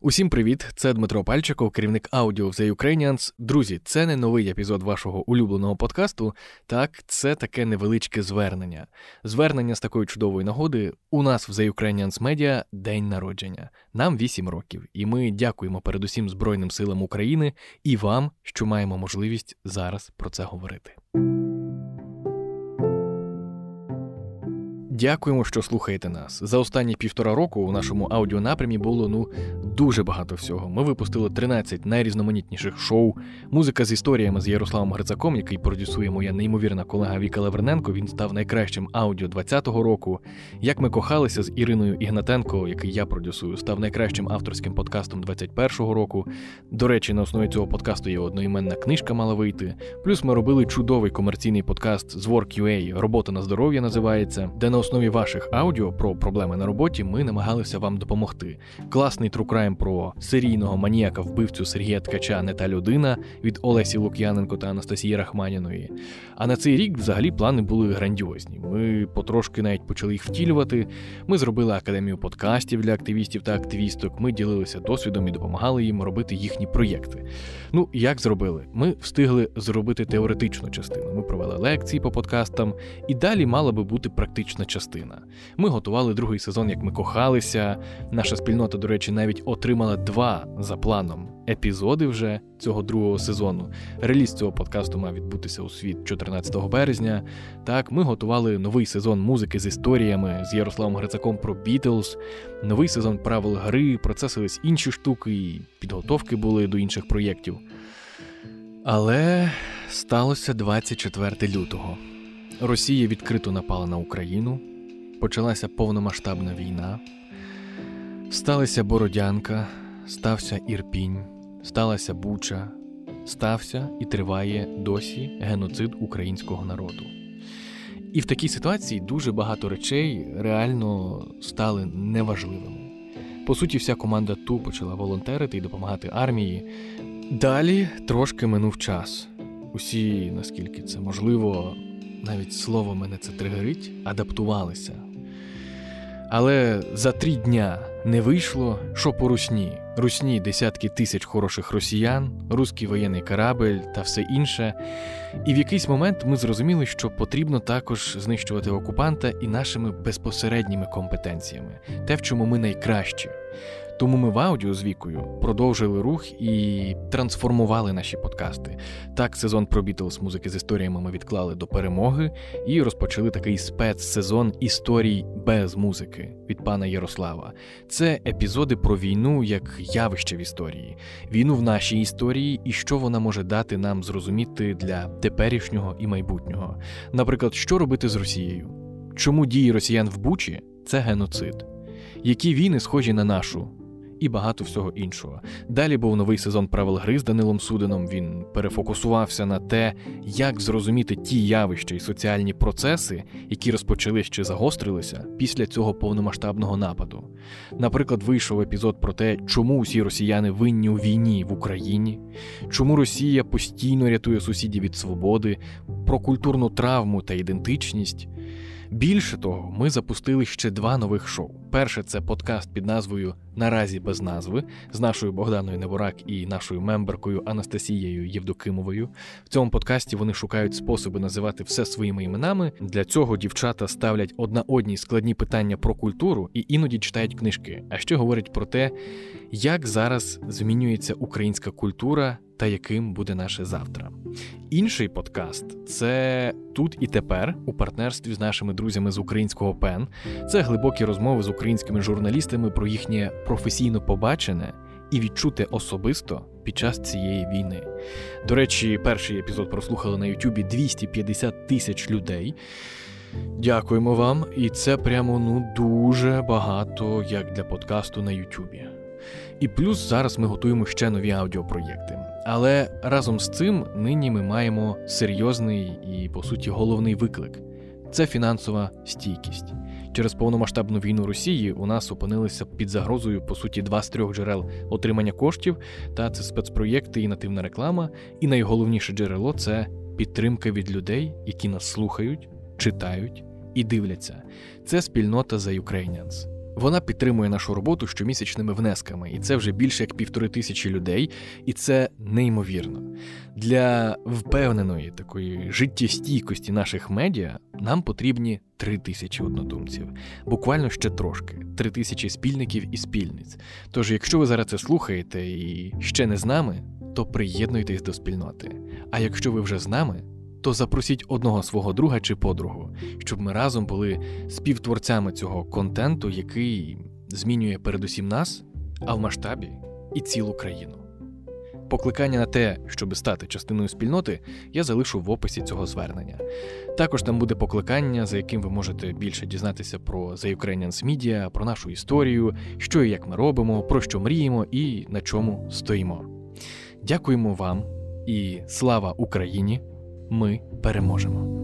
Усім привіт! Це Дмитро Пальчиков, керівник аудіо The Ukrainians. Друзі, це не новий епізод вашого улюбленого подкасту. Так, це таке невеличке звернення. Звернення з такої чудової нагоди. У нас в The Ukrainians Media день народження. Нам 8 років, і ми дякуємо передусім Збройним силам України і вам, що маємо можливість зараз про це говорити. Дякуємо, що слухаєте нас. За останні півтора року у нашому аудіонапрямі було ну дуже багато всього. Ми випустили 13 найрізноманітніших шоу, музика з історіями з Ярославом Грицаком, який продюсує моя неймовірна колега Віка Леверненко. Він став найкращим аудіо 20-го року. Як ми кохалися з Іриною Ігнатенко, який я продюсую, став найкращим авторським подкастом 21-го року. До речі, на основі цього подкасту є одноіменна книжка мала вийти. Плюс ми робили чудовий комерційний подкаст з Work.ua Робота на здоров'я називається, де на основі ваших аудіо про проблеми на роботі ми намагалися вам допомогти. Класний трукрайм про серійного маніяка вбивцю Сергія Ткача не та людина від Олесі Лук'яненко та Анастасії Рахманіної. А на цей рік взагалі плани були грандіозні. Ми потрошки навіть почали їх втілювати. Ми зробили академію подкастів для активістів та активісток. Ми ділилися досвідом і допомагали їм робити їхні проєкти. Ну як зробили? Ми встигли зробити теоретичну частину. Ми провели лекції по подкастам, і далі мала би бути практична частина частина. Ми готували другий сезон, як ми кохалися. Наша спільнота, до речі, навіть отримала два за планом епізоди вже цього другого сезону. Реліз цього подкасту мав відбутися у світ 14 березня. Так, ми готували новий сезон музики з історіями з Ярославом Грицаком про Бітлз, новий сезон правил гри, процесились інші штуки, і підготовки були до інших проєктів. Але сталося 24 лютого. Росія відкрито напала на Україну почалася повномасштабна війна, сталася Бородянка, стався Ірпінь, сталася Буча, стався і триває досі геноцид українського народу. І в такій ситуації дуже багато речей реально стали неважливими. По суті, вся команда ТУ почала волонтерити і допомагати армії. Далі трошки минув час. Усі, наскільки це можливо, навіть слово мене це тригерить, адаптувалися але за три дня не вийшло, що по русні. Русні десятки тисяч хороших росіян, руський воєнний корабель та все інше. І в якийсь момент ми зрозуміли, що потрібно також знищувати окупанта і нашими безпосередніми компетенціями, те, в чому ми найкращі. Тому ми в аудіо з вікою продовжили рух і трансформували наші подкасти. Так, сезон про Бітлз музики з історіями ми відклали до перемоги і розпочали такий спецсезон історій без музики від пана Ярослава. Це епізоди про війну як явище в історії, війну в нашій історії і що вона може дати нам зрозуміти для теперішнього і майбутнього. Наприклад, що робити з Росією? Чому дії росіян в Бучі це геноцид? Які війни схожі на нашу? І багато всього іншого. Далі був новий сезон правил гри з Данилом Судином. Він перефокусувався на те, як зрозуміти ті явища і соціальні процеси, які розпочали чи загострилися після цього повномасштабного нападу. Наприклад, вийшов епізод про те, чому усі росіяни винні у війні в Україні, чому Росія постійно рятує сусідів від свободи, про культурну травму та ідентичність. Більше того, ми запустили ще два нових шоу. Перше це подкаст під назвою Наразі без назви з нашою Богданою Неборак і нашою мемберкою Анастасією Євдокимовою. В цьому подкасті вони шукають способи називати все своїми іменами. Для цього дівчата ставлять одна одній складні питання про культуру і іноді читають книжки. А ще говорять про те, як зараз змінюється українська культура та яким буде наше завтра. Інший подкаст це тут і тепер у партнерстві з нашими друзями з українського ПЕН. Це глибокі розмови з українськими журналістами про їхнє професійно побачене і відчуте особисто під час цієї війни. До речі, перший епізод прослухали на Ютубі 250 тисяч людей. Дякуємо вам, і це прямо ну дуже багато як для подкасту на Ютубі. І плюс зараз ми готуємо ще нові аудіопроєкти. Але разом з цим нині ми маємо серйозний і, по суті, головний виклик це фінансова стійкість. Через повномасштабну війну Росії у нас опинилися під загрозою, по суті, два з трьох джерел отримання коштів, та це спецпроєкти і нативна реклама. І найголовніше джерело це підтримка від людей, які нас слухають, читають і дивляться. Це спільнота за Ukrainians. Вона підтримує нашу роботу щомісячними внесками, і це вже більше як півтори тисячі людей, і це неймовірно. Для впевненої такої життєстійкості наших медіа нам потрібні три тисячі однодумців, буквально ще трошки, три тисячі спільників і спільниць. Тож, якщо ви зараз це слухаєте і ще не з нами, то приєднуйтесь до спільноти. А якщо ви вже з нами, то запросіть одного свого друга чи подругу, щоб ми разом були співтворцями цього контенту, який змінює передусім нас, а в масштабі і цілу країну. Покликання на те, щоб стати частиною спільноти, я залишу в описі цього звернення. Також там буде покликання, за яким ви можете більше дізнатися про The Ukrainians Media, про нашу історію, що і як ми робимо, про що мріємо і на чому стоїмо. Дякуємо вам і слава Україні! Ми переможемо.